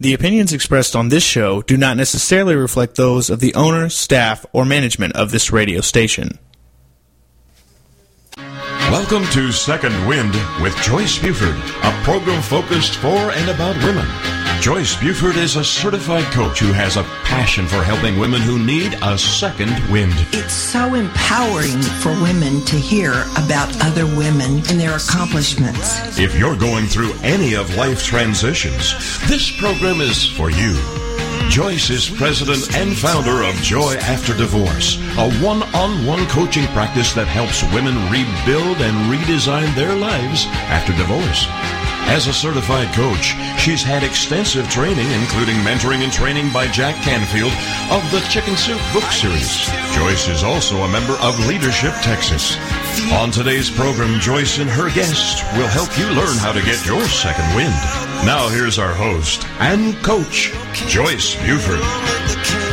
The opinions expressed on this show do not necessarily reflect those of the owner, staff, or management of this radio station. Welcome to Second Wind with Joyce Buford, a program focused for and about women. Joyce Buford is a certified coach who has a passion for helping women who need a second wind. It's so empowering for women to hear about other women and their accomplishments. If you're going through any of life's transitions, this program is for you. Joyce is president and founder of Joy After Divorce, a one on one coaching practice that helps women rebuild and redesign their lives after divorce. As a certified coach, she's had extensive training, including mentoring and training by Jack Canfield of the Chicken Soup book series. Joyce is also a member of Leadership Texas. On today's program, Joyce and her guest will help you learn how to get your second wind. Now, here's our host and coach, Joyce Buford.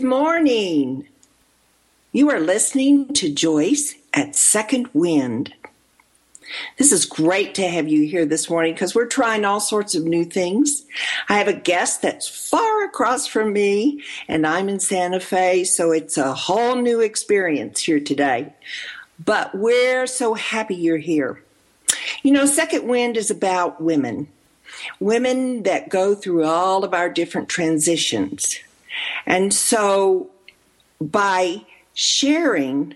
Good morning. You are listening to Joyce at Second Wind. This is great to have you here this morning because we're trying all sorts of new things. I have a guest that's far across from me, and I'm in Santa Fe, so it's a whole new experience here today. But we're so happy you're here. You know, Second Wind is about women, women that go through all of our different transitions. And so by sharing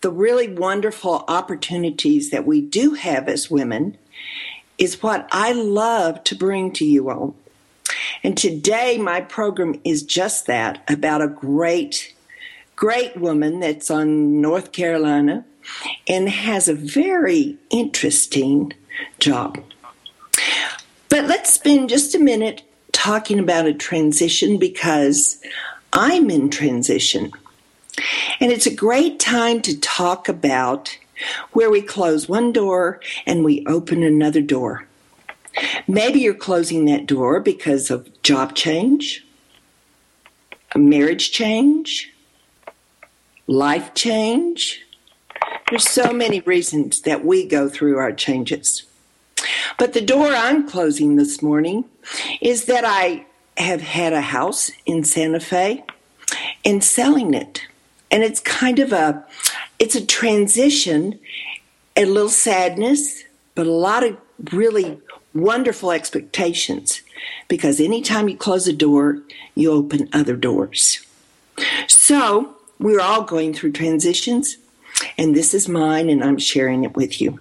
the really wonderful opportunities that we do have as women is what I love to bring to you all. And today my program is just that about a great, great woman that's on North Carolina and has a very interesting job. But let's spend just a minute talking about a transition because I'm in transition. And it's a great time to talk about where we close one door and we open another door. Maybe you're closing that door because of job change, a marriage change, life change. There's so many reasons that we go through our changes. But the door I'm closing this morning is that I have had a house in Santa Fe and selling it. And it's kind of a it's a transition, a little sadness, but a lot of really wonderful expectations because anytime you close a door, you open other doors. So, we're all going through transitions, and this is mine, and I'm sharing it with you.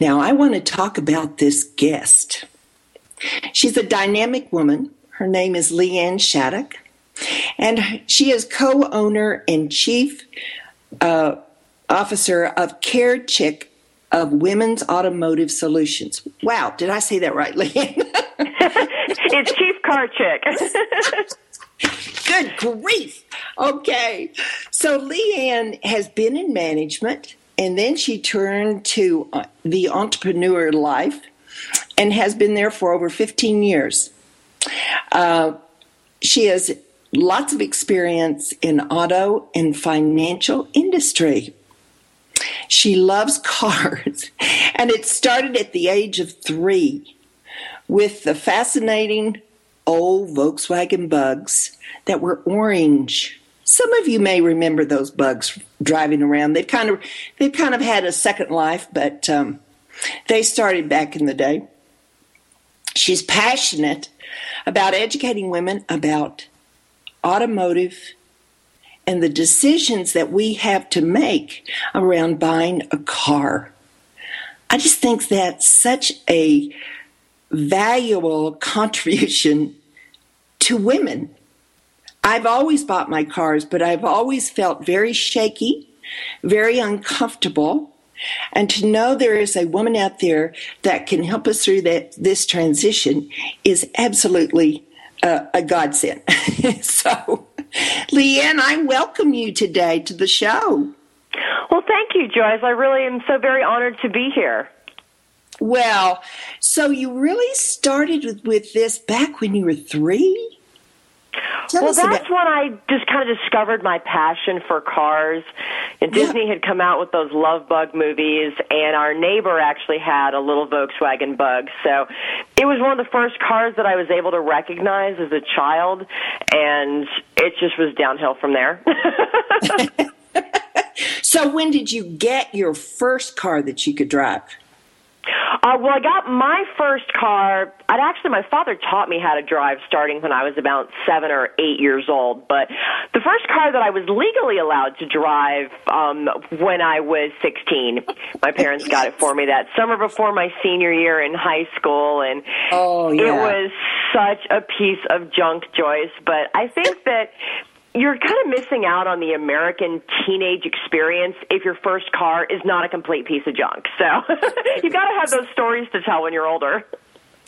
Now, I want to talk about this guest. She's a dynamic woman. Her name is LeeAnn Shattuck, and she is co owner and chief uh, officer of Care Chick of Women's Automotive Solutions. Wow, did I say that right, LeeAnn? it's Chief Car Chick. Good grief. Okay. So LeeAnn has been in management and then she turned to uh, the entrepreneur life and has been there for over 15 years. Uh, she has lots of experience in auto and financial industry. She loves cars, and it started at the age of three with the fascinating old Volkswagen bugs that were orange some of you may remember those bugs driving around. They've kind of they've kind of had a second life, but um, they started back in the day. She's passionate about educating women about automotive and the decisions that we have to make around buying a car. I just think that's such a valuable contribution to women I've always bought my cars, but I've always felt very shaky, very uncomfortable, And to know there is a woman out there that can help us through that this transition is absolutely uh, a godsend. so, LeeAnn, I welcome you today to the show. Well, thank you, Joyce. I really am so very honored to be here. Well, so you really started with, with this back when you were three? Tell well, that's when I just kind of discovered my passion for cars. And Disney yeah. had come out with those Love Bug movies, and our neighbor actually had a little Volkswagen Bug. So it was one of the first cars that I was able to recognize as a child, and it just was downhill from there. so when did you get your first car that you could drive? Uh, well, I got my first car. I'd actually, my father taught me how to drive starting when I was about seven or eight years old. But the first car that I was legally allowed to drive um, when I was 16, my parents got it for me that summer before my senior year in high school. And oh, yeah. it was such a piece of junk, Joyce. But I think that you're kind of missing out on the American teenage experience if your first car is not a complete piece of junk. So you've got to have those stories to tell when you're older.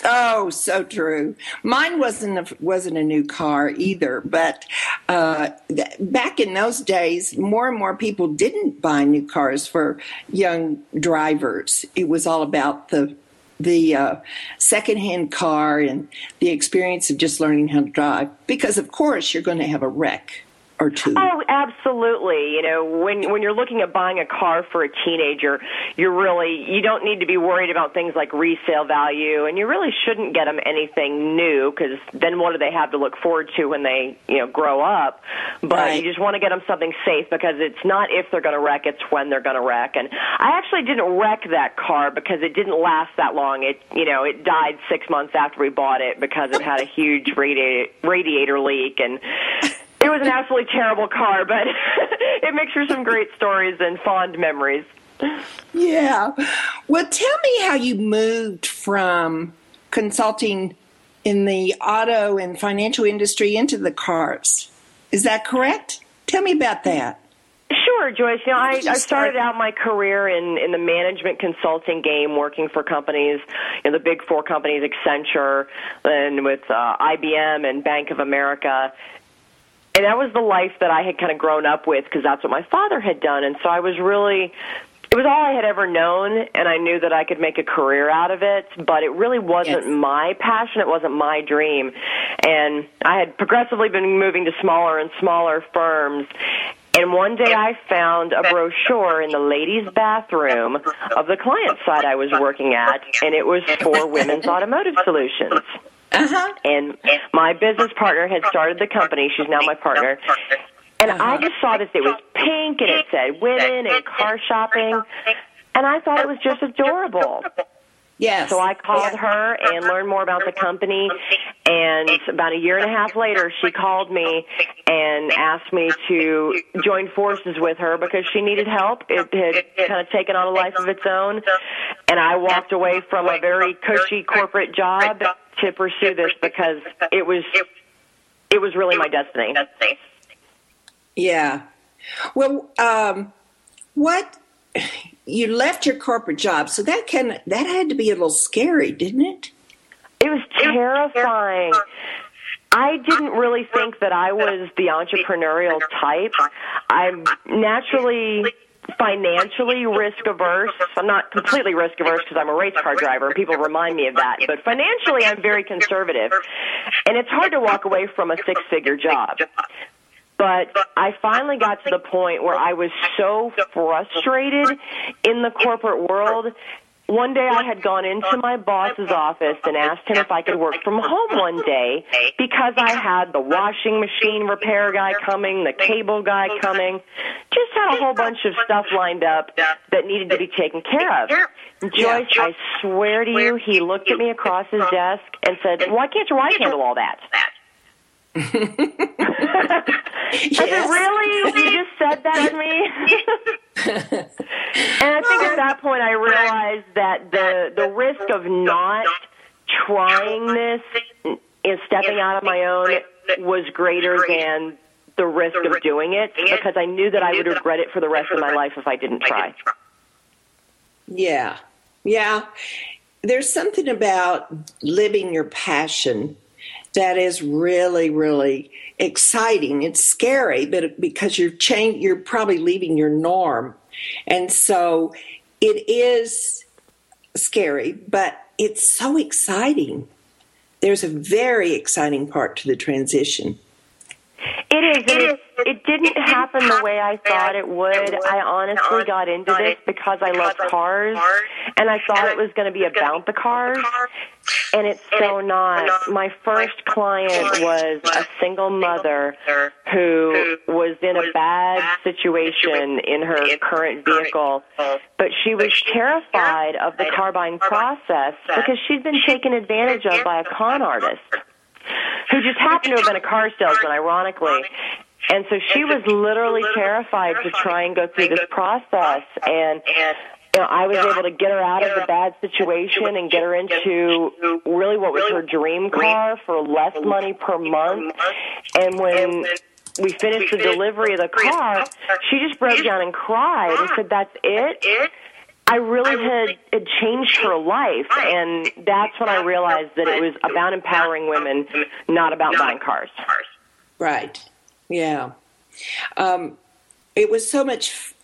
Oh, so true. Mine wasn't a, wasn't a new car either, but uh, th- back in those days, more and more people didn't buy new cars for young drivers. It was all about the the uh, secondhand car and the experience of just learning how to drive. Because of course you're going to have a wreck or two. Oh, absolutely. You know, when when you're looking at buying a car for a teenager, you're really you don't need to be worried about things like resale value, and you really shouldn't get them anything new because then what do they have to look forward to when they you know grow up? But right. you just want to get them something safe because it's not if they're going to wreck, it's when they're going to wreck. And I actually didn't wreck that car because it didn't last that long. It you know it died six months after we bought it because it had a huge radiator radiator leak and it was an absolutely terrible car, but it makes for some great stories and fond memories. Yeah. Well, tell me how you moved from consulting in the auto and financial industry into the cars. Is that correct? Tell me about that. Sure, Joyce. You know, I, I started out my career in, in the management consulting game, working for companies, you know, the big four companies, Accenture, and with uh, IBM and Bank of America and that was the life that I had kind of grown up with because that's what my father had done. And so I was really, it was all I had ever known, and I knew that I could make a career out of it, but it really wasn't yes. my passion. It wasn't my dream. And I had progressively been moving to smaller and smaller firms. And one day I found a brochure in the ladies' bathroom of the client site I was working at, and it was for Women's Automotive Solutions. Uh-huh. And my business partner had started the company. She's now my partner. And uh-huh. I just saw this. It was pink and it said women and car shopping. And I thought it was just adorable. Yes. So I called yes. her and learned more about the company. And about a year and a half later, she called me and asked me to join forces with her because she needed help. It had kind of taken on a life of its own. And I walked away from a very cushy corporate job to pursue this because it was it was really my destiny. Yeah. Well, um, what you left your corporate job, so that can that had to be a little scary, didn't it? It was terrifying. I didn't really think that I was the entrepreneurial type. I'm naturally financially risk averse. I'm not completely risk averse because I'm a race car driver and people remind me of that. But financially, I'm very conservative. And it's hard to walk away from a six figure job. But I finally got to the point where I was so frustrated in the corporate world one day I had gone into my boss's office and asked him if I could work from home one day because I had the washing machine repair guy coming, the cable guy coming, just had a whole bunch of stuff lined up that needed to be taken care of. Joyce, I swear to you, he looked at me across his desk and said, why can't your wife handle all that? yes. I said, really? You just said that to me? and I think at that point I realized that the the risk of not trying this and stepping out on my own was greater than the risk of doing it because I knew that I would regret it for the rest of my life if I didn't try. Yeah. Yeah. There's something about living your passion that is really, really exciting. It's scary, but because you're change, you're probably leaving your norm, and so it is scary, but it's so exciting. There's a very exciting part to the transition. It is. It, is. it didn't happen the way I thought it would. I honestly got into this because I love cars, and I thought it was going to be about the cars, and it's so not. My first client was a single mother who was in a bad situation in her current vehicle, but she was terrified of the car buying process because she'd been taken advantage of by a con artist who just happened to have been a car salesman, ironically. And so she was literally terrified to try and go through this process. And you know, I was able to get her out of the bad situation and get her into really what was her dream car for less money per month. And when we finished the delivery of the car, she just broke down and cried and said, "That's it." I really had, had changed her life, and that's when I realized that it was about empowering women, not about buying cars. Right. Yeah. Um, it was so much.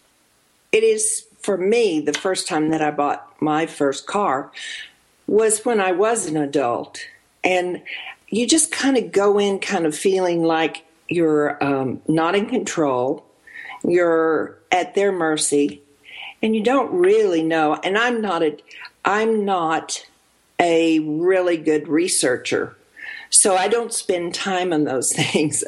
It is for me the first time that I bought my first car was when I was an adult, and you just kind of go in kind of feeling like you're um, not in control, you're at their mercy and you don't really know. And I'm not a, I'm not a really good researcher, so I don't spend time on those things.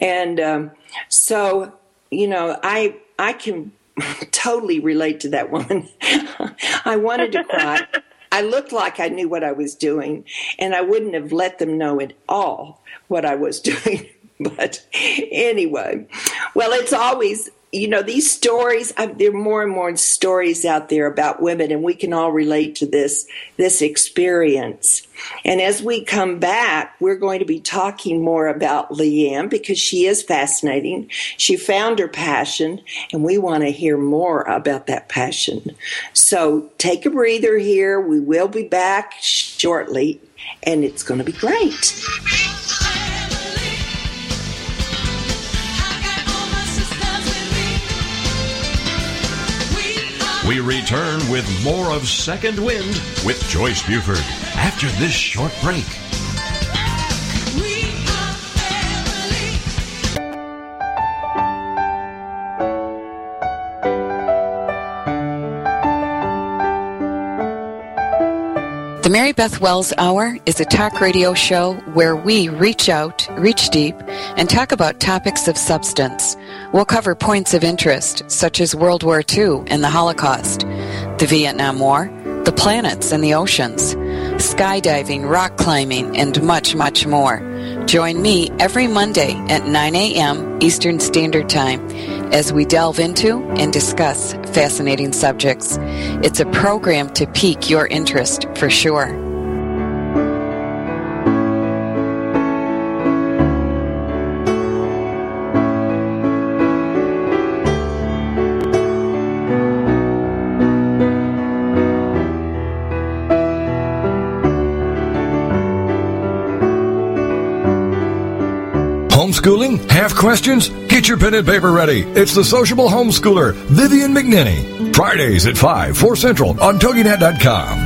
and um, so, you know, I I can totally relate to that woman. I wanted to cry. I looked like I knew what I was doing, and I wouldn't have let them know at all what I was doing. But anyway, well, it's always you know these stories I, there are more and more stories out there about women and we can all relate to this this experience. And as we come back we're going to be talking more about LeeAnn because she is fascinating. She found her passion and we want to hear more about that passion. So take a breather here. We will be back shortly and it's going to be great We return with more of Second Wind with Joyce Buford after this short break. The Mary Beth Wells Hour is a talk radio show where we reach out, reach deep, and talk about topics of substance. We'll cover points of interest such as World War II and the Holocaust, the Vietnam War, the planets and the oceans, skydiving, rock climbing, and much, much more. Join me every Monday at 9 a.m. Eastern Standard Time as we delve into and discuss fascinating subjects. It's a program to pique your interest for sure. Homeschooling? Have questions? Get your pen and paper ready. It's the sociable homeschooler, Vivian McNinney. Fridays at 5, 4 Central on TogiNet.com.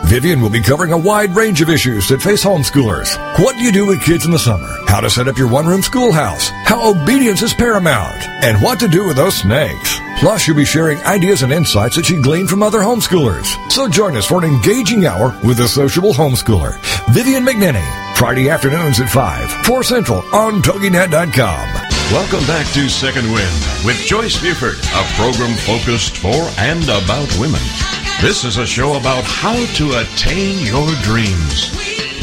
Vivian will be covering a wide range of issues that face homeschoolers. What do you do with kids in the summer? How to set up your one-room schoolhouse? How obedience is paramount? And what to do with those snakes? Plus, you'll be sharing ideas and insights that she gleaned from other homeschoolers. So join us for an engaging hour with the sociable homeschooler, Vivian McNinney. Friday afternoons at 5, 4 Central on TogiNet.com. Welcome back to Second Wind with Joyce Buford, a program focused for and about women. This is a show about how to attain your dreams.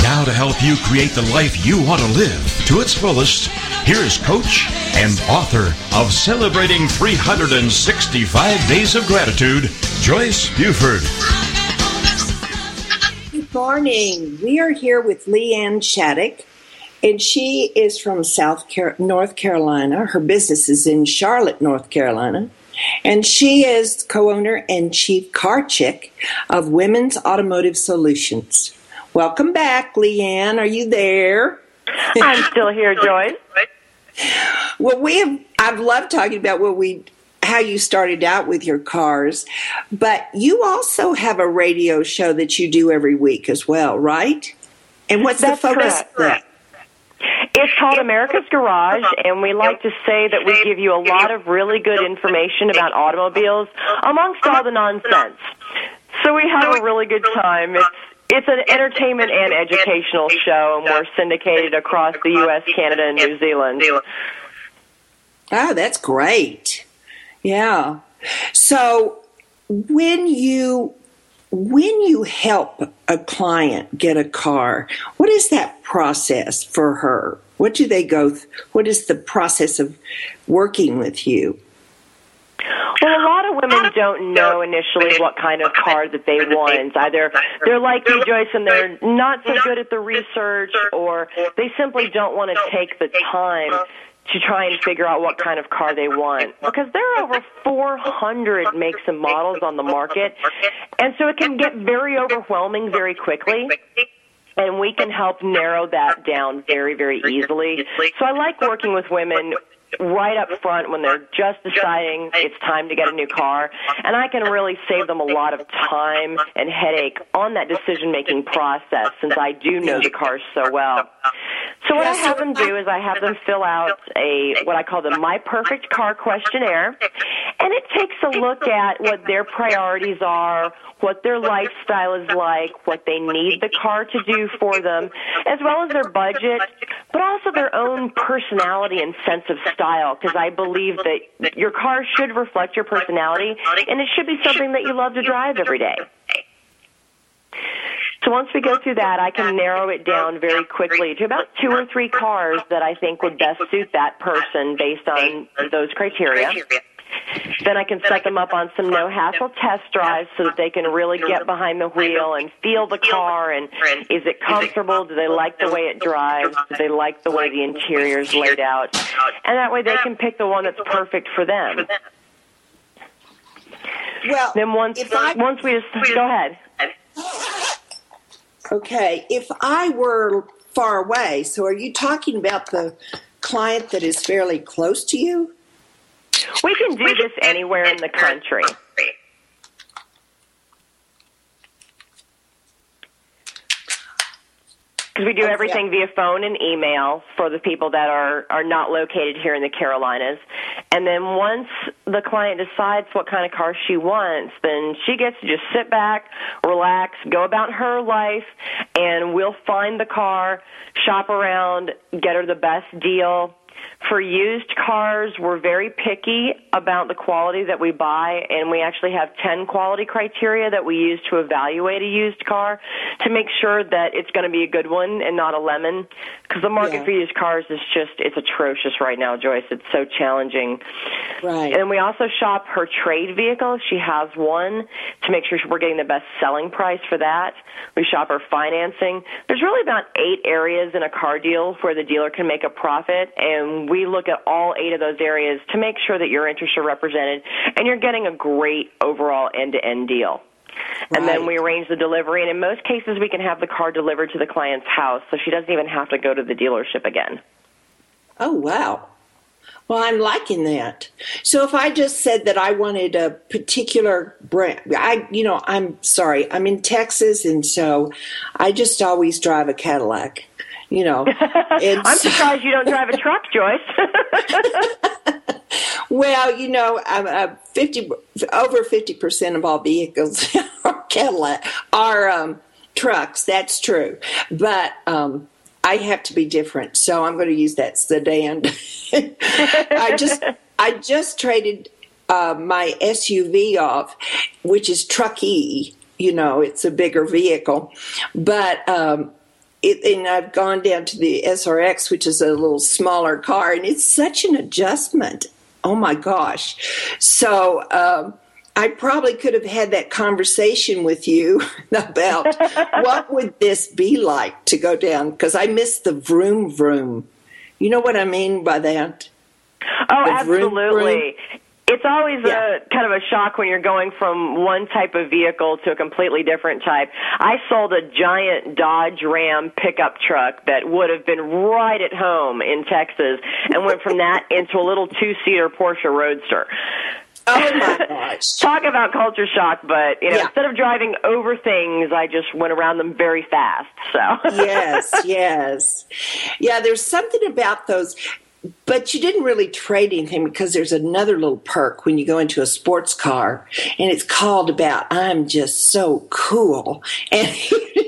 Now, to help you create the life you want to live to its fullest, here is coach and author of Celebrating 365 Days of Gratitude, Joyce Buford. Good morning. We are here with LeeAnn Shattuck, and she is from South Car- North Carolina. Her business is in Charlotte, North Carolina. And she is co owner and chief car chick of Women's Automotive Solutions. Welcome back, LeeAnn. Are you there? I'm still here, Joyce. Well, we have. I've loved talking about what we, how you started out with your cars, but you also have a radio show that you do every week as well, right? And what's That's the focus? correct. It's called America's Garage, and we like to say that we give you a lot of really good information about automobiles amongst all the nonsense. So we have a really good time. It's it's an entertainment and educational show, and we're syndicated across the U.S., Canada, and New Zealand. Oh, that's great. Yeah. So when you when you help a client get a car, what is that process for her? What do they go th- what is the process of working with you? Well, a lot of women don't know initially what kind of car that they want. Either they're like you, Joyce, and they're not so good at the research, or they simply don't want to take the time to try and figure out what kind of car they want. Because there are over 400 makes and models on the market, and so it can get very overwhelming very quickly and we can help narrow that down very, very easily. So I like working with women right up front when they're just deciding it's time to get a new car and I can really save them a lot of time and headache on that decision making process since I do know the cars so well. So what I have them do is I have them fill out a what I call the My Perfect Car questionnaire and it takes a look at what their priorities are, what their lifestyle is like, what they need the car to do for them, as well as their budget, but also their own personality and sense of style, because I believe that your car should reflect your personality, and it should be something that you love to drive every day. So once we go through that, I can narrow it down very quickly to about two or three cars that I think would best suit that person based on those criteria. Then I can set them up on some no hassle test drives so that they can really get behind the wheel and feel the car and is it comfortable? Do they like the way it drives? Do they like the way the interior is laid out? And that way they can pick the one that's perfect for them. Well, Then once I once we just go ahead. Okay, if I were far away, so are you talking about the client that is fairly close to you? We can do this anywhere in the country. Because we do everything via phone and email for the people that are, are not located here in the Carolinas. And then once the client decides what kind of car she wants, then she gets to just sit back, relax, go about her life, and we'll find the car, shop around, get her the best deal. For used cars, we're very picky about the quality that we buy, and we actually have 10 quality criteria that we use to evaluate a used car to make sure that it's going to be a good one and not a lemon. Because the market Yeah. for used cars is just, it's atrocious right now, Joyce. It's so challenging. Right. And we also shop her trade vehicle if she has one to make sure we're getting the best selling price for that. We shop her financing. There's really about eight areas in a car deal where the dealer can make a profit, and we look at all eight of those areas to make sure that your interests are represented and you're getting a great overall end-to-end deal. And then we arrange the delivery, and in most cases, we can have the car delivered to the client's house, so she doesn't even have to go to the dealership again. Oh, wow. Well, I'm liking that. So if I just said that I wanted a particular brand, I, you know, I'm sorry, I'm in Texas, and so I just always drive a Cadillac, you know. I'm surprised you don't drive a truck, Joyce. Well, you know, um, uh, fifty over fifty percent of all vehicles are Cadillac are um, trucks. That's true, but um, I have to be different, so I'm going to use that sedan. I just I just traded uh, my SUV off, which is Truckee. You know, it's a bigger vehicle, but um, it, and I've gone down to the SRX, which is a little smaller car, and it's such an adjustment. Oh my gosh! So um, I probably could have had that conversation with you about what would this be like to go down because I miss the vroom vroom. You know what I mean by that? Oh, The vroom, absolutely. vroom. It's always Yeah. a kind of a shock when you're going from one type of vehicle to a completely different type. I sold a giant Dodge Ram pickup truck that would have been right at home in Texas and went from that into a little two-seater Porsche Roadster. Oh my gosh! Talk about culture shock, but you know, Yeah. instead of driving over things, I just went around them very fast. So yes, yes. Yeah, there's something about those. But you didn't really trade anything because there's another little perk when you go into a sports car, and it's called about "I'm just so cool," and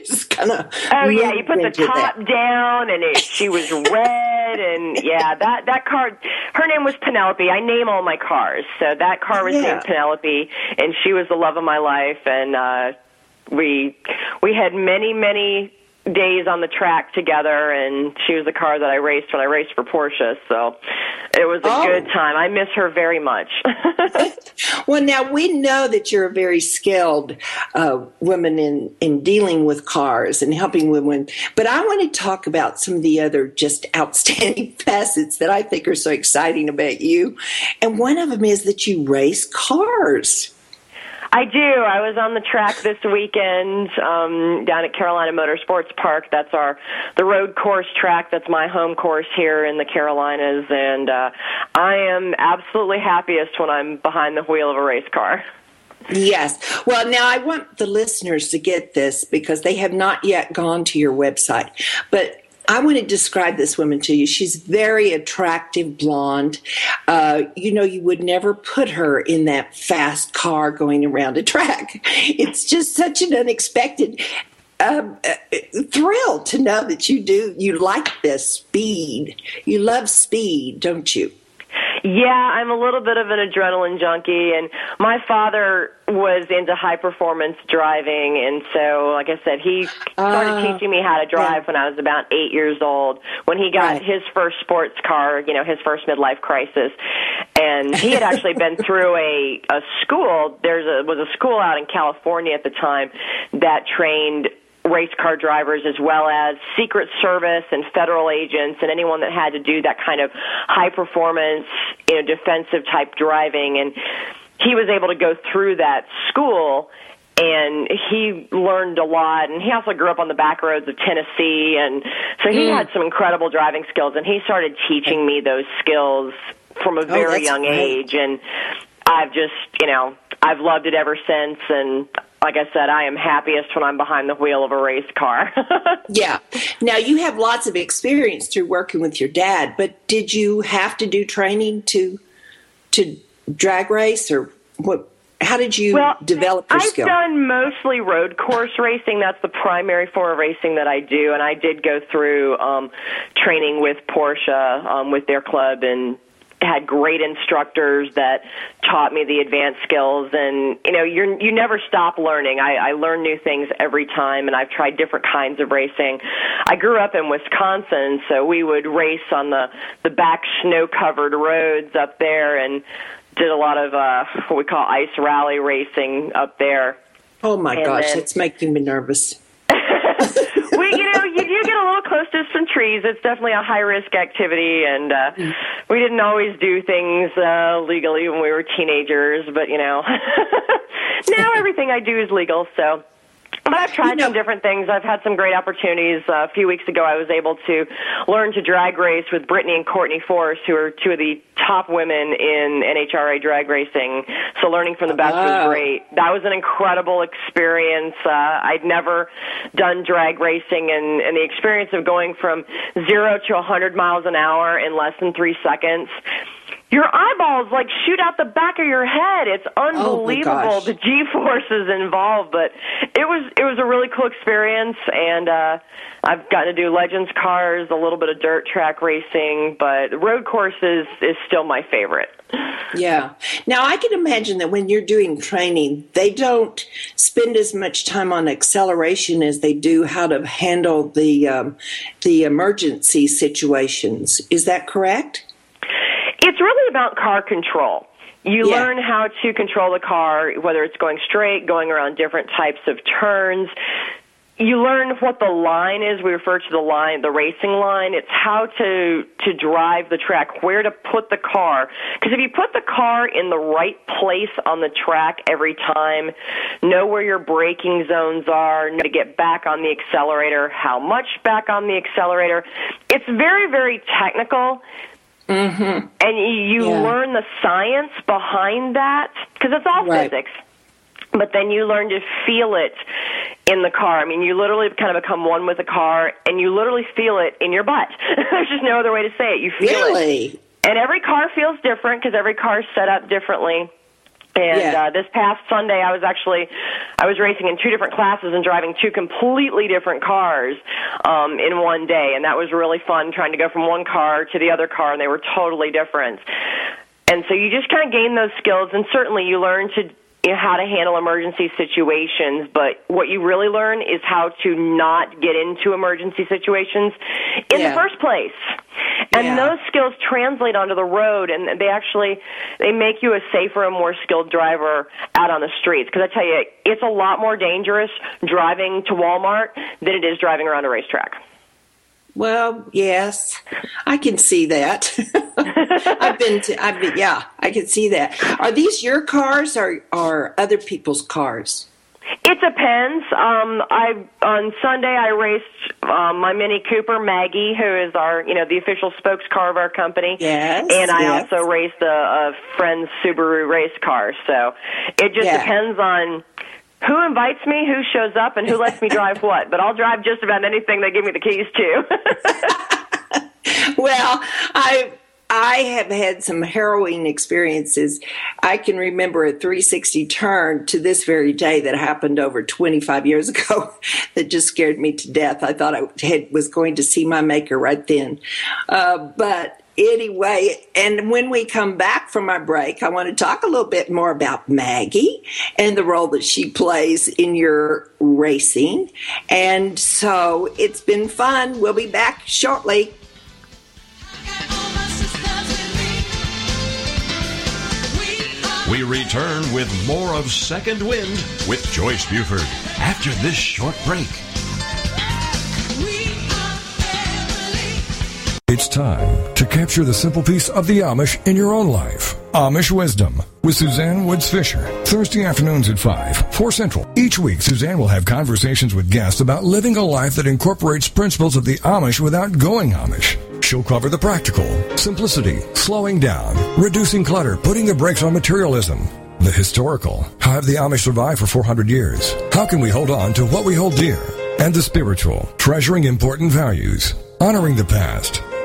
just kind of Oh yeah, you put the top down, and it, she was red, and yeah, that that car. Her name was Penelope. I name all my cars, so that car was Yeah. named Penelope, and she was the love of my life, and uh, we we had many many days on the track together, and she was the car that I raced when I raced for Porsche. So it was a Oh. good time. I miss her very much. Well, now we know that you're a very skilled uh, woman in, in dealing with cars and helping women, but I want to talk about some of the other just outstanding facets that I think are so exciting about you. And one of them is that you race cars. I do. I was on the track this weekend um, down at Carolina Motorsports Park. That's our the road course track. That's my home course here in the Carolinas, and uh, I am absolutely happiest when I'm behind the wheel of a race car. Yes. Well, now I want the listeners to get this because they have not yet gone to your website. But I want to describe this woman to you. She's very attractive blonde. Uh, you know, you would never put her in that fast car going around a track. It's just such an unexpected um, uh, thrill to know that you do, you like this speed. You love speed, don't you? Yeah, I'm a little bit of an adrenaline junkie, and my father was into high performance driving, and so, like I said, he started Ah, teaching me how to drive yeah. when I was about eight years old. When he got Right. his first sports car, you know, his first midlife crisis, and he had actually been through a a school. There's a was a school out in California at the time that trained race car drivers as well as secret service and federal agents and anyone that had to do that kind of high performance you know defensive type driving. And he was able to go through that school and he learned a lot. And he also grew up on the back roads of Tennessee. And so he mm. had some incredible driving skills and he started teaching me those skills from a oh, very that's young great. age. And I've just you know I've loved it ever since. And like I said I am happiest when I'm behind the wheel of a race car. Yeah. Now you have lots of experience through working with your dad, but did you have to do training to to drag race or what how did you well, develop your skill? I've done mostly road course racing. That's the primary form of racing that I do, and I did go through um, training with Porsche um, with their club and had great instructors that taught me the advanced skills. And you know you're you never stop learning. I i learn new things every time and i've tried different kinds of racing. I grew up in wisconsin so we would race on the the back snow covered roads up there and did a lot of uh what we call ice rally racing up there. Oh my and gosh, then- it's making me nervous. we, you know, you do get a little close to some trees. It's definitely a high risk activity, and uh, we didn't always do things uh, legally when we were teenagers. But you know, now everything I do is legal. So. But I've tried You know- some different things. I've had some great opportunities. Uh, a few weeks ago, I was able to learn to drag race with Brittany and Courtney Force, who are two of the top women in NHRA drag racing. So learning from the best Wow. was great. That was an incredible experience. Uh, I'd never done drag racing, and, and the experience of going from zero to a 100 miles an hour in less than three seconds. Your eyeballs like shoot out the back of your head. It's unbelievable gosh. the G forces involved, but it was it was a really cool experience, and uh, I've gotten to do legends cars, a little bit of dirt track racing, but road courses is still my favorite. Yeah. Now I can imagine that when you're doing training, they don't spend as much time on acceleration as they do how to handle the um, the emergency situations. Is that correct? About car control. You Yeah. learn how to control the car, whether it's going straight, going around different types of turns. You learn what the line is. We refer to the line, the racing line. It's how to to drive the track, where to put the car. Because if you put the car in the right place on the track every time, know where your braking zones are, know to get back on the accelerator, how much back on the accelerator. It's very very technical Mm-hmm. and you, you Yeah. learn the science behind that because it's all Right. physics but then you learn to feel it in the car. I mean, you literally kind of become one with the car, and you literally feel it in your butt. There's just no other way to say it. You feel it. Really? And every car feels different because every car is set up differently. And Yeah. uh, this past Sunday, I was actually I was racing in two different classes and driving two completely different cars um, in one day, and that was really fun. Trying to go from one car to the other car, and they were totally different. And so you just kind of gain those skills, and certainly you learn to you know, how to handle emergency situations. But what you really learn is how to not get into emergency situations in Yeah. the first place. And Yeah. those skills translate onto the road, and they actually they make you a safer and more skilled driver out on the streets. Because I tell you, it's a lot more dangerous driving to Walmart than it is driving around a racetrack. Well, yes, I can see that. I've been to, I've been, yeah, I can see that. Are these your cars or are other people's cars? It depends. Um, I on Sunday I raced um, my Mini Cooper Maggie, who is our you know the official spokes car of our company. Yes, and I yes. also raced a, a friend's Subaru race car. So it just Yeah. depends on who invites me, who shows up, and who lets me drive what. But I'll drive just about anything they give me the keys to. Well, I I have had some harrowing experiences. I can remember a 360 turn to this very day that happened over 25 years ago that just scared me to death. I thought I had, was going to see my maker right then. Uh, but anyway, and when we come back from our break, I want to talk a little bit more about Maggie and the role that she plays in your racing. And so it's been fun. We'll be back shortly. We return with more of Second Wind with Joyce Buford after this short break. It's time to capture the simple piece of the Amish in your own life. Amish Wisdom with Suzanne Woods Fisher. Thursday afternoons at 5, 4 Central. Each week, Suzanne will have conversations with guests about living a life that incorporates principles of the Amish without going Amish. She'll cover the practical, simplicity, slowing down, reducing clutter, putting the brakes on materialism. The historical, how have the Amish survived for 400 years? How can we hold on to what we hold dear? And the spiritual, treasuring important values, honoring the past,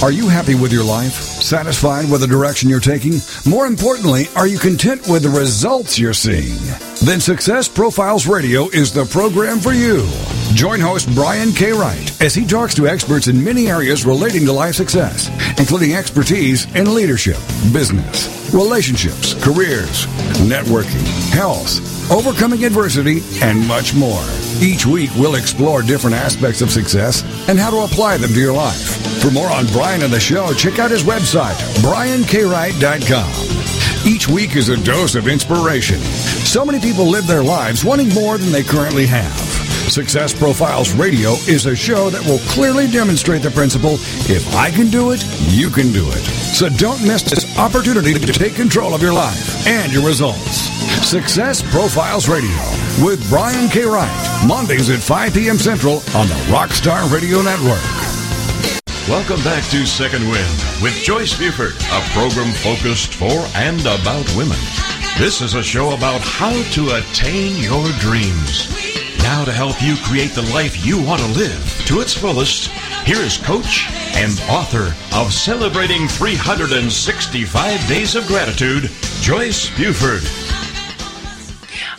Are you happy with your life? Satisfied with the direction you're taking? More importantly, are you content with the results you're seeing? Then Success Profiles Radio is the program for you. Join host Brian K. Wright as he talks to experts in many areas relating to life success, including expertise in leadership, business, relationships, careers, networking, health, overcoming adversity, and much more. Each week, we'll explore different aspects of success and how to apply them to your life. For more on Brian and the show, check out his website, briankwright.com. Each week is a dose of inspiration. So many people live their lives wanting more than they currently have. Success Profiles Radio is a show that will clearly demonstrate the principle if I can do it, you can do it. So don't miss this opportunity to take control of your life and your results. Success Profiles Radio with Brian K. Wright. Mondays at 5 p.m. Central on the Rockstar Radio Network. Welcome back to Second Wind with Joyce Buford, a program focused for and about women. This is a show about how to attain your dreams. Now, to help you create the life you want to live to its fullest, here is coach and author of Celebrating 365 Days of Gratitude, Joyce Buford.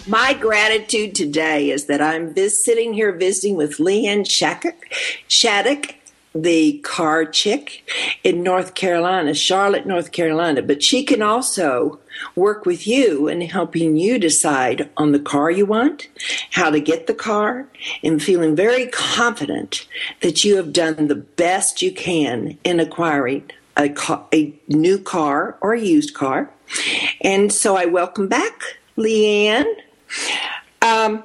My gratitude today is that I'm vis- sitting here visiting with LeeAnn Shattuck, Shattuck the car chick in North Carolina, Charlotte, North Carolina, but she can also work with you in helping you decide on the car you want, how to get the car, and feeling very confident that you have done the best you can in acquiring a, car, a new car or a used car. And so I welcome back LeeAnn. Um,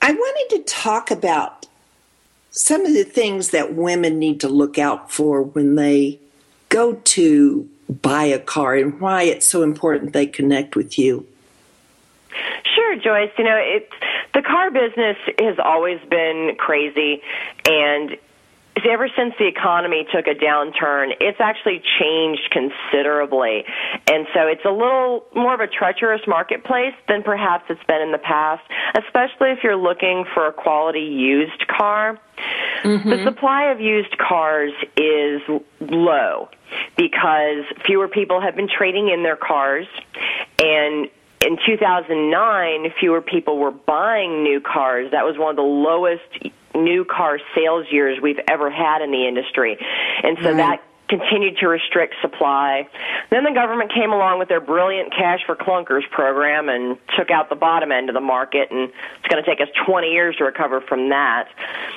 I wanted to talk about some of the things that women need to look out for when they go to buy a car and why it's so important they connect with you. Sure, Joyce. You know, it's the car business has always been crazy and ever since the economy took a downturn, it's actually changed considerably. And so it's a little more of a treacherous marketplace than perhaps it's been in the past, especially if you're looking for a quality used car. Mm-hmm. The supply of used cars is low because fewer people have been trading in their cars and in 2009, fewer people were buying new cars. That was one of the lowest new car sales years we've ever had in the industry. And so right. that continued to restrict supply. Then the government came along with their brilliant cash for clunkers program and took out the bottom end of the market and it's going to take us 20 years to recover from that.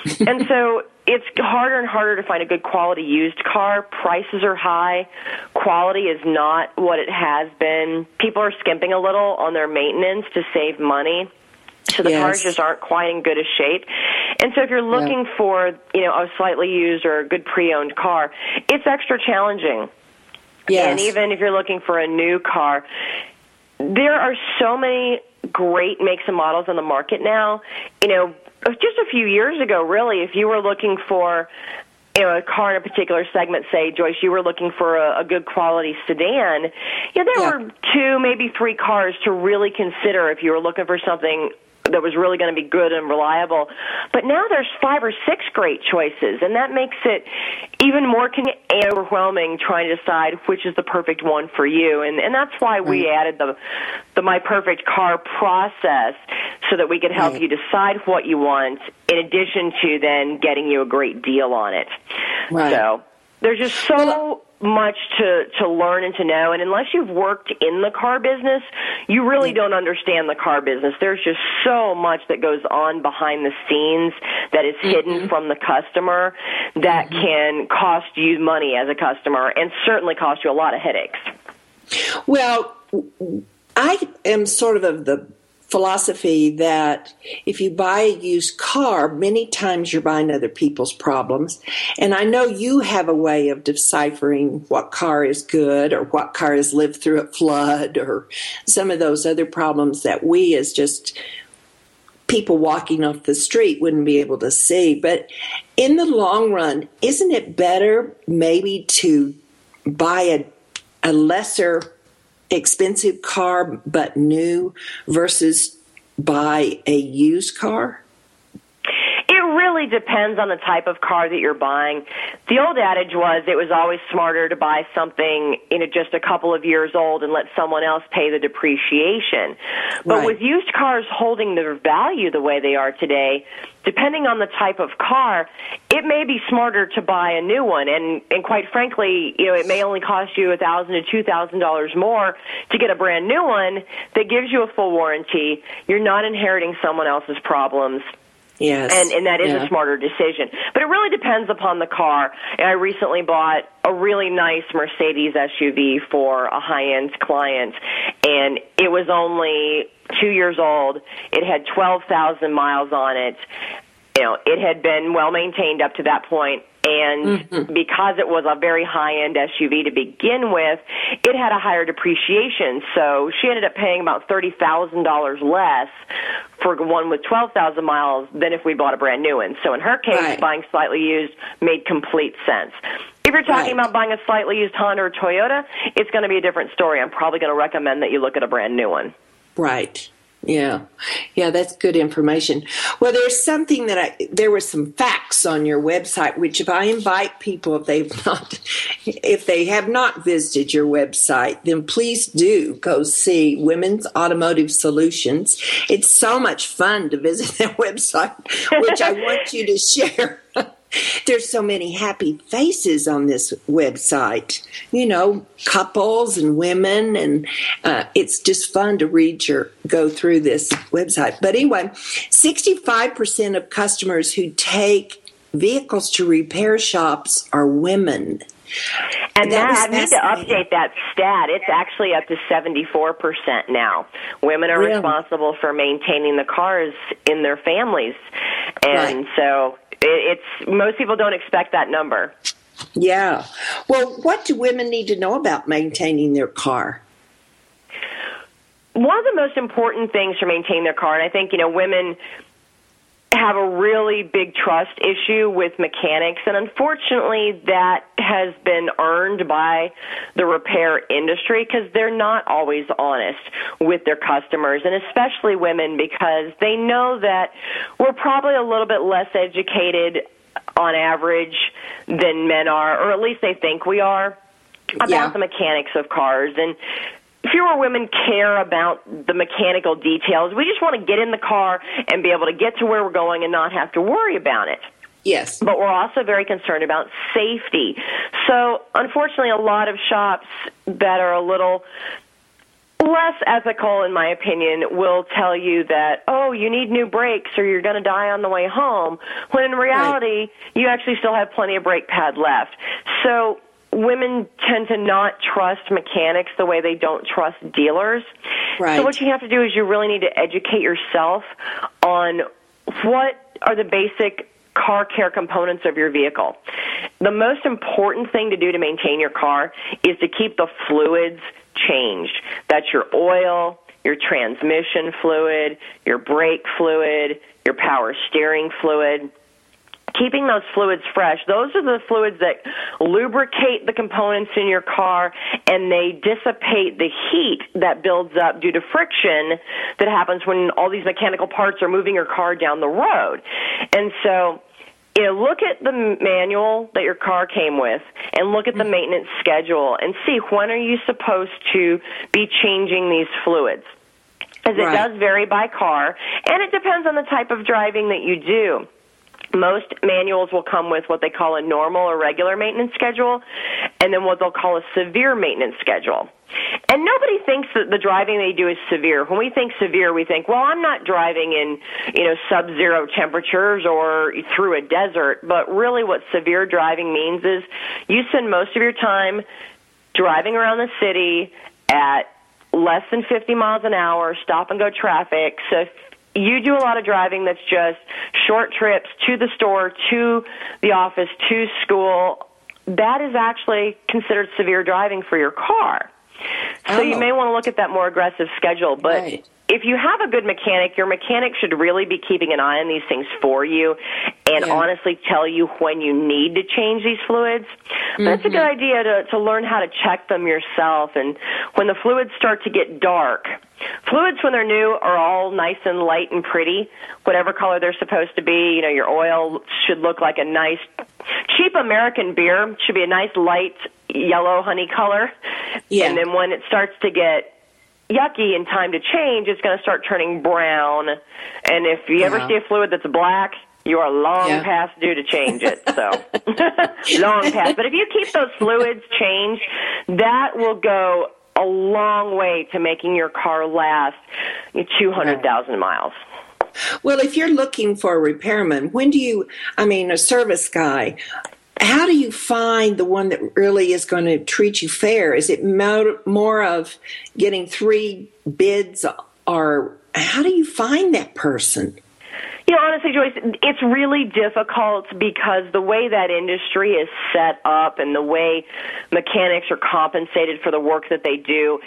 and so it's harder and harder to find a good quality used car. Prices are high. Quality is not what it has been. People are skimping a little on their maintenance to save money. So the yes. cars just aren't quite in good a shape. And so if you're looking for, you know, a slightly used or a good pre-owned car, it's extra challenging. Yes. And even if you're looking for a new car, there are so many great makes and models on the market now. You know, just a few years ago, really, if you were looking for you know, a car in a particular segment, say, Joyce, you were looking for a, a good quality sedan, you know, there yeah. were two, maybe three cars to really consider if you were looking for something that was really going to be good and reliable. But now there's five or six great choices, and that makes it even more con- overwhelming trying to decide which is the perfect one for you. And and that's why we right. added the the My Perfect Car process so that we could help right. you decide what you want in addition to then getting you a great deal on it. Right. So there's just so much to to learn and to know and unless you've worked in the car business you really don't understand the car business there's just so much that goes on behind the scenes that is mm-hmm. hidden from the customer that mm-hmm. can cost you money as a customer and certainly cost you a lot of headaches well I am sort of of the philosophy that if you buy a used car, many times you're buying other people's problems. And I know you have a way of deciphering what car is good or what car has lived through a flood or some of those other problems that we as just people walking off the street wouldn't be able to see. But in the long run, isn't it better maybe to buy a, a lesser expensive car but new versus buy a used car? Really depends on the type of car that you're buying. The old adage was it was always smarter to buy something you know just a couple of years old and let someone else pay the depreciation. But right. with used cars holding their value the way they are today, depending on the type of car, it may be smarter to buy a new one. And and quite frankly, you know, it may only cost you a thousand to two thousand dollars more to get a brand new one that gives you a full warranty. You're not inheriting someone else's problems. Yes. And and that is yeah. a smarter decision. But it really depends upon the car. And I recently bought a really nice Mercedes SUV for a high-end client and it was only 2 years old. It had 12,000 miles on it you know, it had been well maintained up to that point, and mm-hmm. because it was a very high end SUV to begin with, it had a higher depreciation. So she ended up paying about thirty thousand dollars less for one with twelve thousand miles than if we bought a brand new one. So in her case, right. buying slightly used made complete sense. If you're talking right. about buying a slightly used Honda or Toyota, it's going to be a different story. I'm probably going to recommend that you look at a brand new one. Right. Yeah. Yeah, that's good information. Well, there's something that I, there were some facts on your website, which if I invite people, if they've not, if they have not visited your website, then please do go see Women's Automotive Solutions. It's so much fun to visit that website, which I want you to share. There's so many happy faces on this website, you know, couples and women, and uh, it's just fun to read your go through this website. But anyway, 65% of customers who take vehicles to repair shops are women. And that, I need to update that stat. It's actually up to 74% now. Women are really? responsible for maintaining the cars in their families. And right. so it's most people don't expect that number. Yeah. Well, what do women need to know about maintaining their car? One of the most important things to maintain their car, and I think, you know, women have a really big trust issue with mechanics, and unfortunately, that has been earned by the repair industry because they're not always honest with their customers, and especially women because they know that we're probably a little bit less educated on average than men are, or at least they think we are about yeah. the mechanics of cars and fewer women care about the mechanical details. We just want to get in the car and be able to get to where we're going and not have to worry about it. Yes. But we're also very concerned about safety. So, unfortunately, a lot of shops that are a little less ethical, in my opinion, will tell you that, oh, you need new brakes or you're going to die on the way home, when in reality, right. you actually still have plenty of brake pad left. So, women tend to not trust mechanics the way they don't trust dealers. Right. So what you have to do is you really need to educate yourself on what are the basic car care components of your vehicle. The most important thing to do to maintain your car is to keep the fluids changed. That's your oil, your transmission fluid, your brake fluid, your power steering fluid keeping those fluids fresh. Those are the fluids that lubricate the components in your car and they dissipate the heat that builds up due to friction that happens when all these mechanical parts are moving your car down the road. And so, you know, look at the manual that your car came with and look at the mm-hmm. maintenance schedule and see when are you supposed to be changing these fluids as it right. does vary by car and it depends on the type of driving that you do most manuals will come with what they call a normal or regular maintenance schedule and then what they'll call a severe maintenance schedule. And nobody thinks that the driving they do is severe. When we think severe, we think, well, I'm not driving in, you know, sub-zero temperatures or through a desert. But really what severe driving means is you spend most of your time driving around the city at less than 50 miles an hour, stop and go traffic. So you do a lot of driving that's just short trips to the store, to the office, to school, that is actually considered severe driving for your car. So oh. you may want to look at that more aggressive schedule, but right if you have a good mechanic, your mechanic should really be keeping an eye on these things for you and yeah. honestly tell you when you need to change these fluids. Mm-hmm. That's a good mm-hmm. idea to, to learn how to check them yourself. And when the fluids start to get dark, fluids when they're new are all nice and light and pretty, whatever color they're supposed to be. You know, your oil should look like a nice, cheap American beer should be a nice light yellow honey color. Yeah. And then when it starts to get yucky in time to change, it's going to start turning brown. And if you ever see a fluid that's black, you are long yeah. past due to change it. So long past. But if you keep those fluids changed, that will go a long way to making your car last 200,000 miles. Well, if you're looking for a repairman, when do you, I mean, a service guy, how do you find the one that really is going to treat you fair? Is it more of getting three bids, or how do you find that person? You know, honestly, Joyce, it's really difficult because the way that industry is set up and the way mechanics are compensated for the work that they do,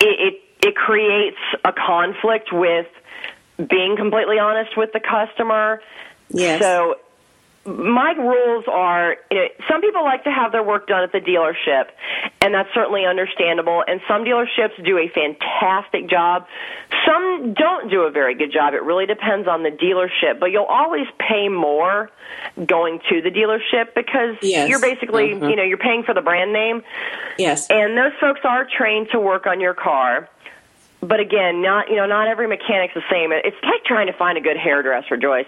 it, it, it creates a conflict with being completely honest with the customer. Yes. So my rules are you know, some people like to have their work done at the dealership and that's certainly understandable and some dealerships do a fantastic job some don't do a very good job it really depends on the dealership but you'll always pay more going to the dealership because yes. you're basically uh-huh. you know you're paying for the brand name yes and those folks are trained to work on your car but again, not you know, not every mechanic's the same. It's like trying to find a good hairdresser, Joyce.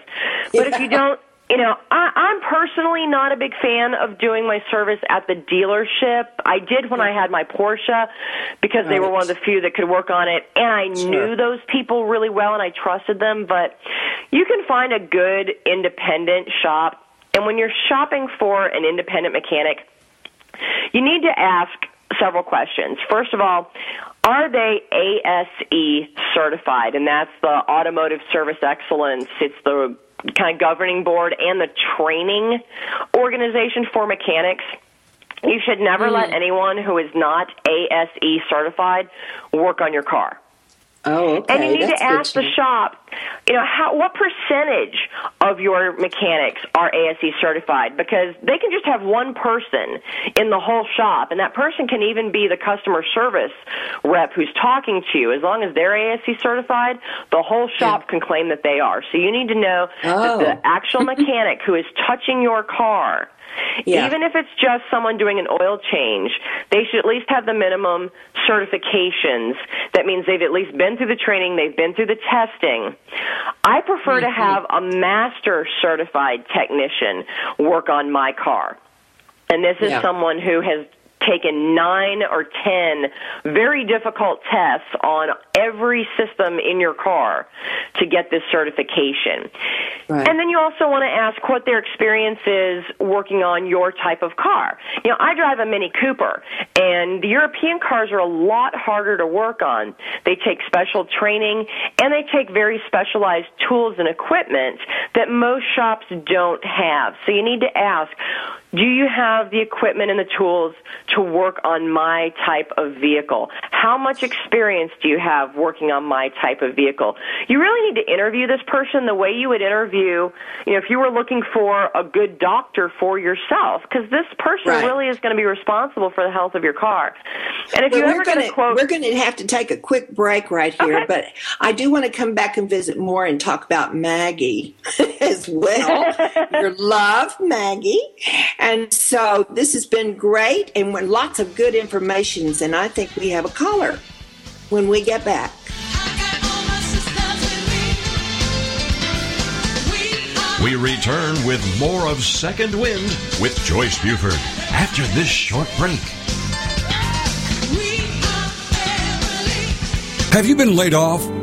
But yeah. if you don't you know, I, I'm personally not a big fan of doing my service at the dealership. I did when I had my Porsche because they were one of the few that could work on it, and I sure. knew those people really well and I trusted them. But you can find a good independent shop, and when you're shopping for an independent mechanic, you need to ask several questions. First of all, are they ASE certified? And that's the Automotive Service Excellence. It's the kind of governing board and the training organization for mechanics. You should never mm. let anyone who is not ASE certified work on your car. Oh, okay. And you need That's to ask the shop, you know, how what percentage of your mechanics are ASE certified? Because they can just have one person in the whole shop, and that person can even be the customer service rep who's talking to you. As long as they're ASE certified, the whole shop yeah. can claim that they are. So you need to know oh. that the oh. actual mechanic who is touching your car yeah. Even if it's just someone doing an oil change, they should at least have the minimum certifications. That means they've at least been through the training, they've been through the testing. I prefer mm-hmm. to have a master certified technician work on my car. And this is yeah. someone who has taken nine or ten very difficult tests on every system in your car to get this certification. Right. And then you also want to ask what their experience is working on your type of car. You know, I drive a Mini Cooper, and the European cars are a lot harder to work on. They take special training, and they take very specialized tools and equipment that most shops don't have. So you need to ask, do you have the equipment and the tools to work on my type of vehicle? How much experience do you have working on my type of vehicle? You really need to interview this person the way you would interview, you know, if you were looking for a good doctor for yourself, because this person right. really is going to be responsible for the health of your car. And if but you ever going to quote, we're going to have to take a quick break right here, okay. but I do want to come back and visit more and talk about Maggie as well. Oh. Your love, Maggie. And so this has been great and lots of good information. And I think we have a caller when we get back. We return with more of Second Wind with Joyce Buford after this short break. Have you been laid off?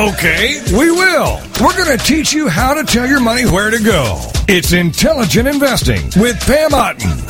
Okay, we will. We're going to teach you how to tell your money where to go. It's Intelligent Investing with Pam Otten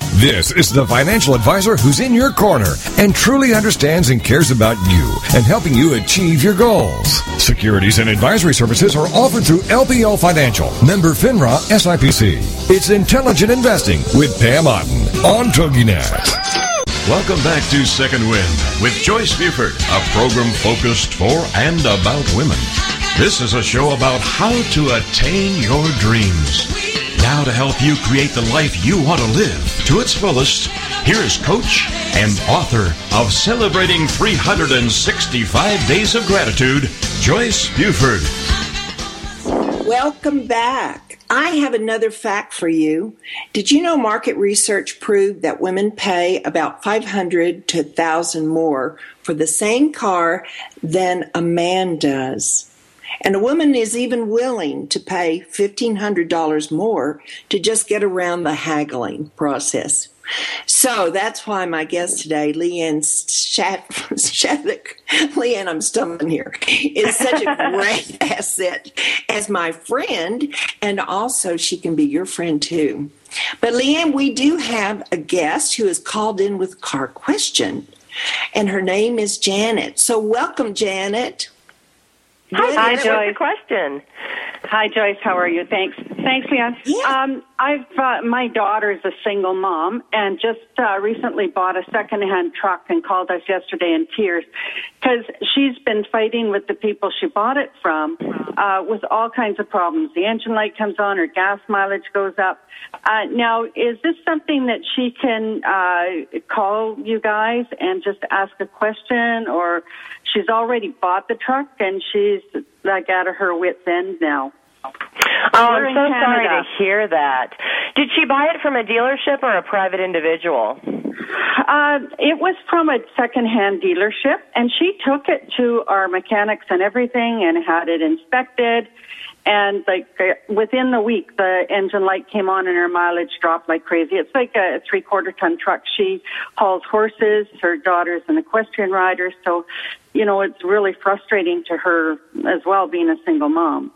This is the financial advisor who's in your corner and truly understands and cares about you and helping you achieve your goals. Securities and advisory services are offered through LPL Financial, member FINRA SIPC. It's intelligent investing with Pam Otten on TogiNet. Welcome back to Second Wind with Joyce Buford, a program focused for and about women. This is a show about how to attain your dreams. Now, to help you create the life you want to live to its fullest, here is coach and author of Celebrating 365 Days of Gratitude, Joyce Buford. Welcome back. I have another fact for you. Did you know market research proved that women pay about 500 to 1000 more for the same car than a man does? And a woman is even willing to pay $1,500 more to just get around the haggling process. So that's why my guest today, LeeAnn Shattuck, LeeAnn, I'm stumbling here, is such a great asset as my friend, and also she can be your friend too. But LeeAnn, we do have a guest who is called in with a car question, and her name is Janet. So welcome, Janet. Hi, Hi Joyce. question? Hi, Joyce. How are you? Thanks. Thanks, Leon. Yeah. Um, I've uh, my daughter's a single mom and just uh, recently bought a secondhand truck and called us yesterday in tears because she's been fighting with the people she bought it from uh, with all kinds of problems. The engine light comes on, her gas mileage goes up. Uh, now, is this something that she can uh, call you guys and just ask a question, or she's already bought the truck and she's like out of her wits end now? Oh, I'm so Canada. sorry to hear that. Did she buy it from a dealership or a private individual? Uh, it was from a secondhand dealership, and she took it to our mechanics and everything, and had it inspected. And like uh, within the week, the engine light came on, and her mileage dropped like crazy. It's like a three quarter ton truck. She hauls horses. Her daughter's an equestrian rider, so you know it's really frustrating to her as well, being a single mom.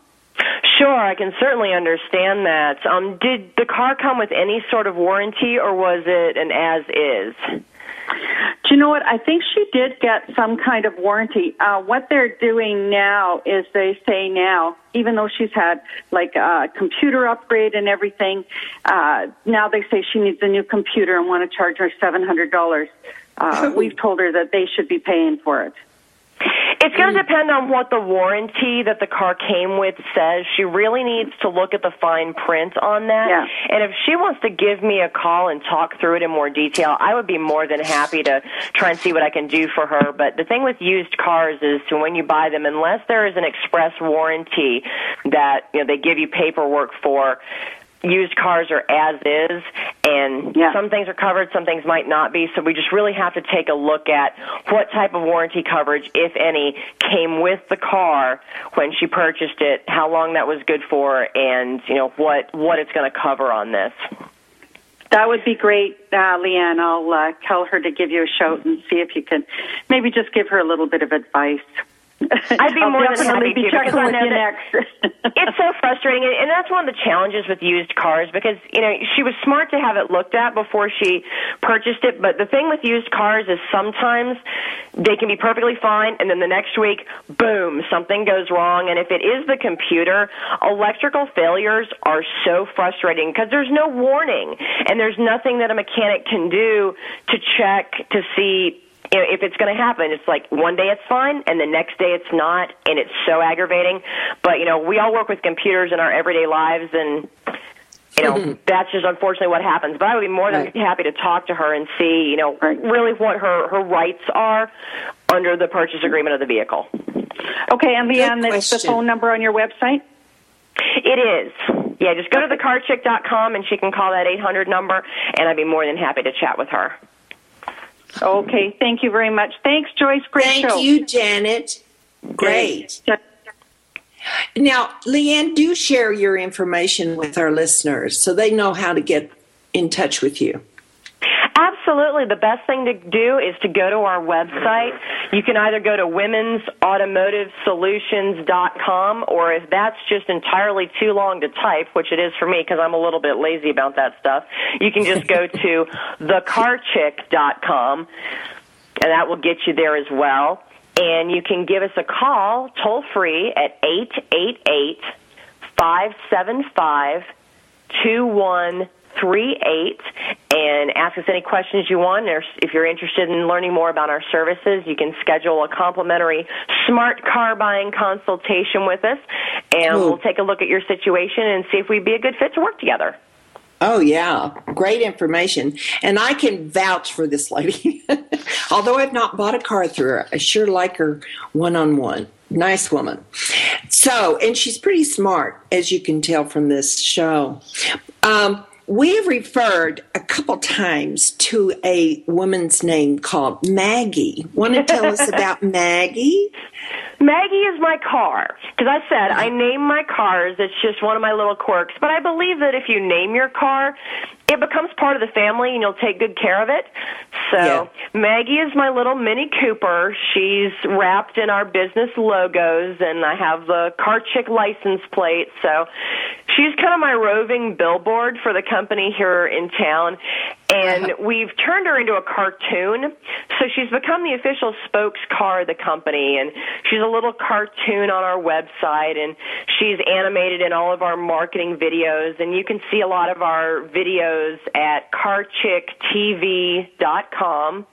Sure, I can certainly understand that. Um, did the car come with any sort of warranty, or was it an as is? Do you know what? I think she did get some kind of warranty. Uh, what they're doing now is they say now, even though she's had like a computer upgrade and everything, uh, now they say she needs a new computer and want to charge her seven hundred dollars. Uh, we've told her that they should be paying for it. It's going to mm. depend on what the warranty that the car came with says. She really needs to look at the fine print on that. Yeah. And if she wants to give me a call and talk through it in more detail, I would be more than happy to try and see what I can do for her. But the thing with used cars is to when you buy them, unless there is an express warranty that you know they give you paperwork for, used cars are as is and yeah. some things are covered some things might not be so we just really have to take a look at what type of warranty coverage if any came with the car when she purchased it how long that was good for and you know what what it's going to cover on this that would be great, uh, LeeAnn. I'll uh, tell her to give you a shout and see if you can maybe just give her a little bit of advice. I'd be more than happy be to because I know that it's so frustrating, and that's one of the challenges with used cars because you know she was smart to have it looked at before she purchased it. But the thing with used cars is sometimes they can be perfectly fine, and then the next week, boom, something goes wrong. And if it is the computer, electrical failures are so frustrating because there's no warning, and there's nothing that a mechanic can do to check to see if it's going to happen, it's like one day it's fine and the next day it's not, and it's so aggravating. But you know, we all work with computers in our everyday lives, and you know, mm-hmm. that's just unfortunately what happens. But I would be more than right. happy to talk to her and see, you know, really what her her rights are under the purchase agreement of the vehicle. Okay, and LeeAnn, that's the phone number on your website. It is. Yeah, just go to thecarchick.com and she can call that 800 number, and I'd be more than happy to chat with her. Okay, thank you very much. Thanks, Joyce. Great thank show. you, Janet. Great. Now, LeeAnn, do share your information with our listeners so they know how to get in touch with you. Absolutely. The best thing to do is to go to our website. You can either go to womensautomotivesolutions.com or if that's just entirely too long to type, which it is for me because I'm a little bit lazy about that stuff, you can just go to thecarchick.com and that will get you there as well. And you can give us a call toll free at 888 575 2138 and ask us any questions you want. Or if you're interested in learning more about our services, you can schedule a complimentary smart car buying consultation with us, and we'll take a look at your situation and see if we'd be a good fit to work together. Oh, yeah. Great information. And I can vouch for this lady. Although I've not bought a car through her, I sure like her one on one. Nice woman. So, and she's pretty smart, as you can tell from this show. Um, we have referred a couple times to a woman's name called Maggie. Want to tell us about Maggie? Maggie is my car. Because I said I mm-hmm. name my cars. It's just one of my little quirks. But I believe that if you name your car, it becomes part of the family and you'll take good care of it. So Yeah. Maggie is my little Mini Cooper. She's wrapped in our business logos and I have the Car Chick license plate. So she's kind of my roving billboard for the company here in town. And uh-huh. we've turned her into a cartoon. So she's become the official spokes car of the company and she's a little cartoon on our website and she's animated in all of our marketing videos and you can see a lot of our videos at carchicktv.com.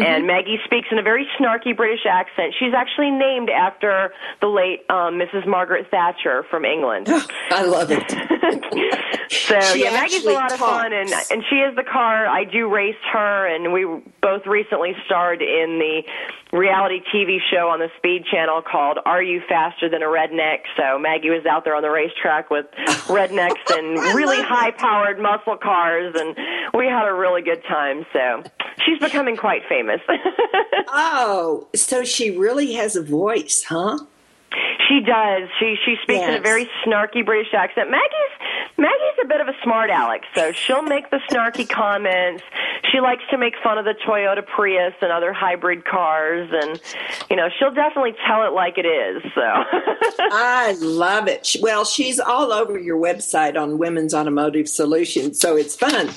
And Maggie speaks in a very snarky British accent. She's actually named after the late um, Mrs. Margaret Thatcher from England. I love it. So She yeah, Maggie's a lot of fun, and and she is the car. I do race her, and we both recently starred in the reality TV show on the Speed Channel called "Are You Faster Than a Redneck?" So Maggie was out there on the racetrack with rednecks and really high-powered muscle cars, and we had a really good time. So she's becoming quite famous. Oh, so she really has a voice, huh? She does. She she speaks in a very snarky British accent. Maggie's Maggie's a bit of a smart aleck, so she'll make the snarky comments. She likes to make fun of the Toyota Prius and other hybrid cars, and you know she'll definitely tell it like it is. So I love it. Well, she's all over your website on Women's Automotive Solutions, so it's fun.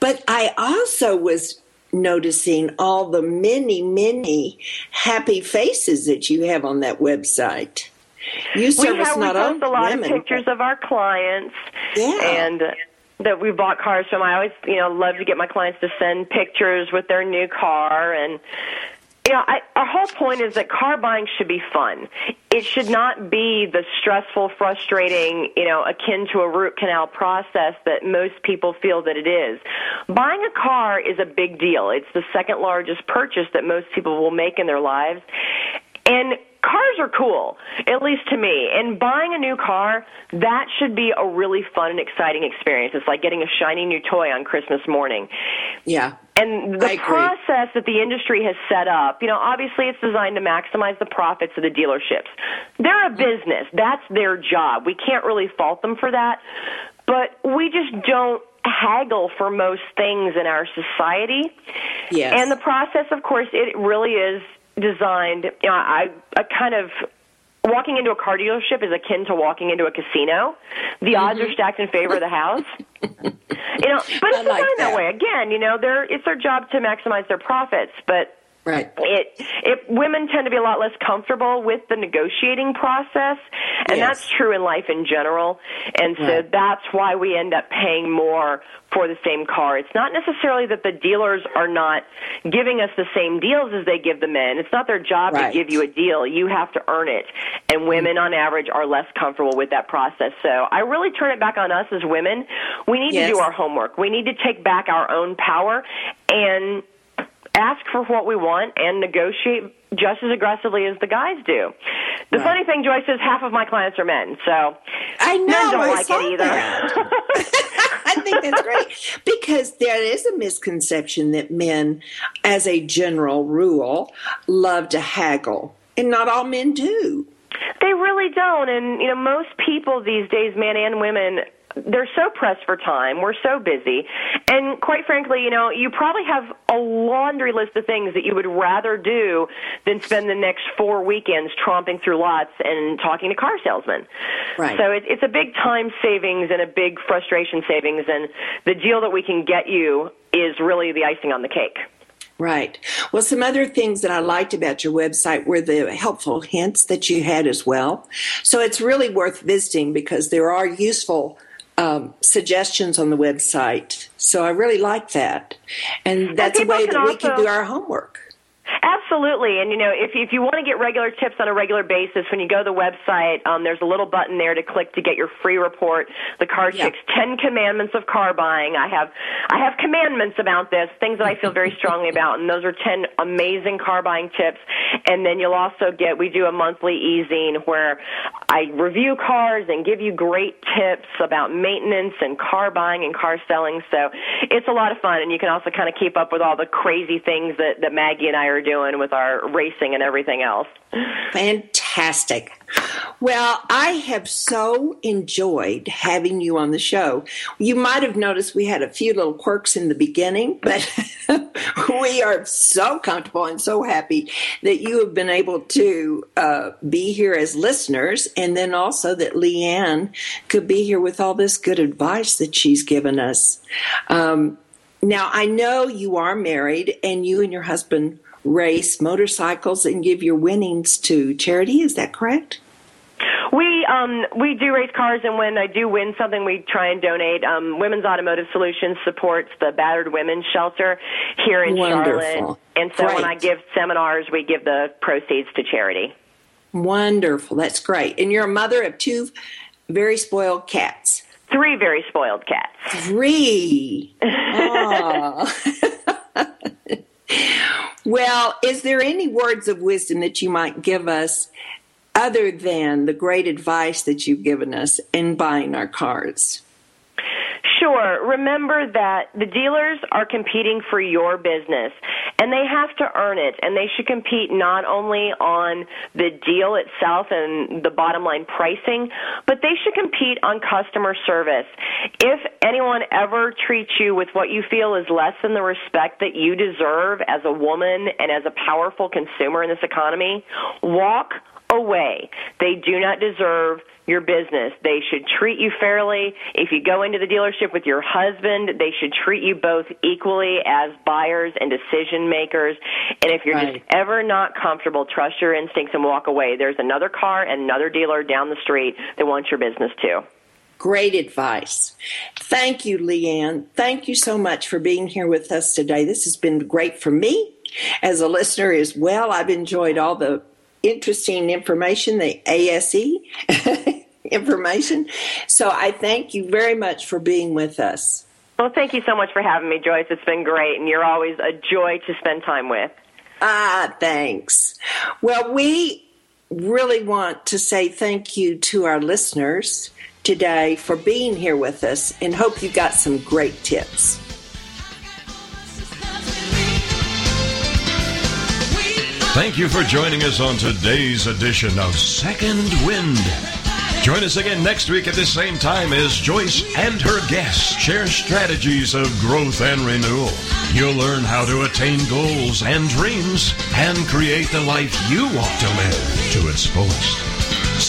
But I also was noticing all the many, many happy faces that you have on that website. You we service have we post a lot women, of pictures of our clients, Yeah. and uh, that we bought cars from. I always you know love to get my clients to send pictures with their new car and. You know, I, our whole point is that car buying should be fun. It should not be the stressful, frustrating, you know, akin to a root canal process that most people feel that it is. Buying a car is a big deal. It's the second largest purchase that most people will make in their lives. And cars are cool, at least to me. And buying a new car, that should be a really fun and exciting experience. It's like getting a shiny new toy on Christmas morning. yeah. And the process that the industry has set up, you know, obviously it's designed to maximize the profits of the dealerships. They're a business. That's their job. We can't really fault them for that. But we just don't haggle for most things in our society. Yes. And the process, of course, it really is designed, you know, I, I kind of walking into a car dealership is akin to walking into a casino. The odds Mm-hmm. are stacked in favor of the house. you know, but I it's like designed that that. way. Again, you know, they're, it's their job to maximize their profits, but right. it, it women tend to be a lot less comfortable with the negotiating process, and Yes. that's true in life in general. And so Right. that's why we end up paying more for the same car. It's not necessarily that the dealers are not giving us the same deals as they give the men. It's not their job Right. to give you a deal. You have to earn it. And mm-hmm. women on average are less comfortable with that process. So I really turn it back on us as women. We need Yes. to do our homework. We need to take back our own power and ask for what we want and negotiate just as aggressively as the guys do. The Right. funny thing, Joyce, is half of my clients are men, so I know. men don't I like it either. I think that's great because there is a misconception that men, as a general rule, love to haggle, and not all men do. They really don't. And, you know, most people these days, men and women, they're so pressed for time. We're so busy. And quite frankly, you know, you probably have a laundry list of things that you would rather do than spend the next four weekends tromping through lots and talking to car salesmen. Right. So it, it's a big time savings and a big frustration savings. And the deal that we can get you is really the icing on the cake. Right. Well, some other things that I liked about your website were the helpful hints that you had as well. So it's really worth visiting because there are useful um, suggestions on the website. So I really like that. And that's a way that we can do our homework. Absolutely, and you know, if if you want to get regular tips on a regular basis, when you go to the website, um, there's a little button there to click to get your free report. The Car Yeah. Chicks Ten Commandments of Car Buying. I have I have commandments about this, things that I feel very strongly about, and those are ten amazing car buying tips. And then you'll also get we do a monthly e-zine where I review cars and give you great tips about maintenance and car buying and car selling. So it's a lot of fun, and you can also kind of keep up with all the crazy things that that Maggie and I are doing with our racing and everything else. Fantastic. Well, I have so enjoyed having you on the show. You might have noticed we had a few little quirks in the beginning, but we are so comfortable and so happy that you have been able to uh, be here as listeners, and then also that LeeAnn could be here with all this good advice that she's given us. Um, now, I know you are married and you and your husband race motorcycles and give your winnings to charity. Is that correct? We um we do race cars, and when I do win something, we try and donate. Um, Women's Automotive Solutions supports the battered women's shelter here in Wonderful. Charlotte, and so when I give seminars, we give the proceeds to charity. Wonderful. That's great. And you're a mother of two very spoiled cats. Three very spoiled cats. Three. Aw. well, is there any words of wisdom that you might give us other than the great advice that you've given us in buying our cars? Sure. Remember that the dealers are competing for your business and they have to earn it and they should compete not only on the deal itself and the bottom line pricing, but they should compete on customer service. If anyone ever treats you with what you feel is less than the respect that you deserve as a woman and as a powerful consumer in this economy, walk away. They do not deserve your business. They should treat you fairly. If you go into the dealership with your husband, they should treat you both equally as buyers and decision makers. And if you're Right. just ever not comfortable, trust your instincts and walk away. There's another car and another dealer down the street that wants your business too. Great advice. Thank you, LeeAnn. Thank you so much for being here with us today. This has been great for me as a listener as well. I've enjoyed all the interesting information, the ASE information. So I thank you very much for being with us. Well, thank you so much for having me, Joyce. It's been great, and you're always a joy to spend time with. Ah, thanks. Well, we really want to say thank you to our listeners today for being here with us and hope you got some great tips. Thank you for joining us on today's edition of Second Wind. Join us again next week at the same time as Joyce and her guests share strategies of growth and renewal. You'll learn how to attain goals and dreams and create the life you want to live to its fullest.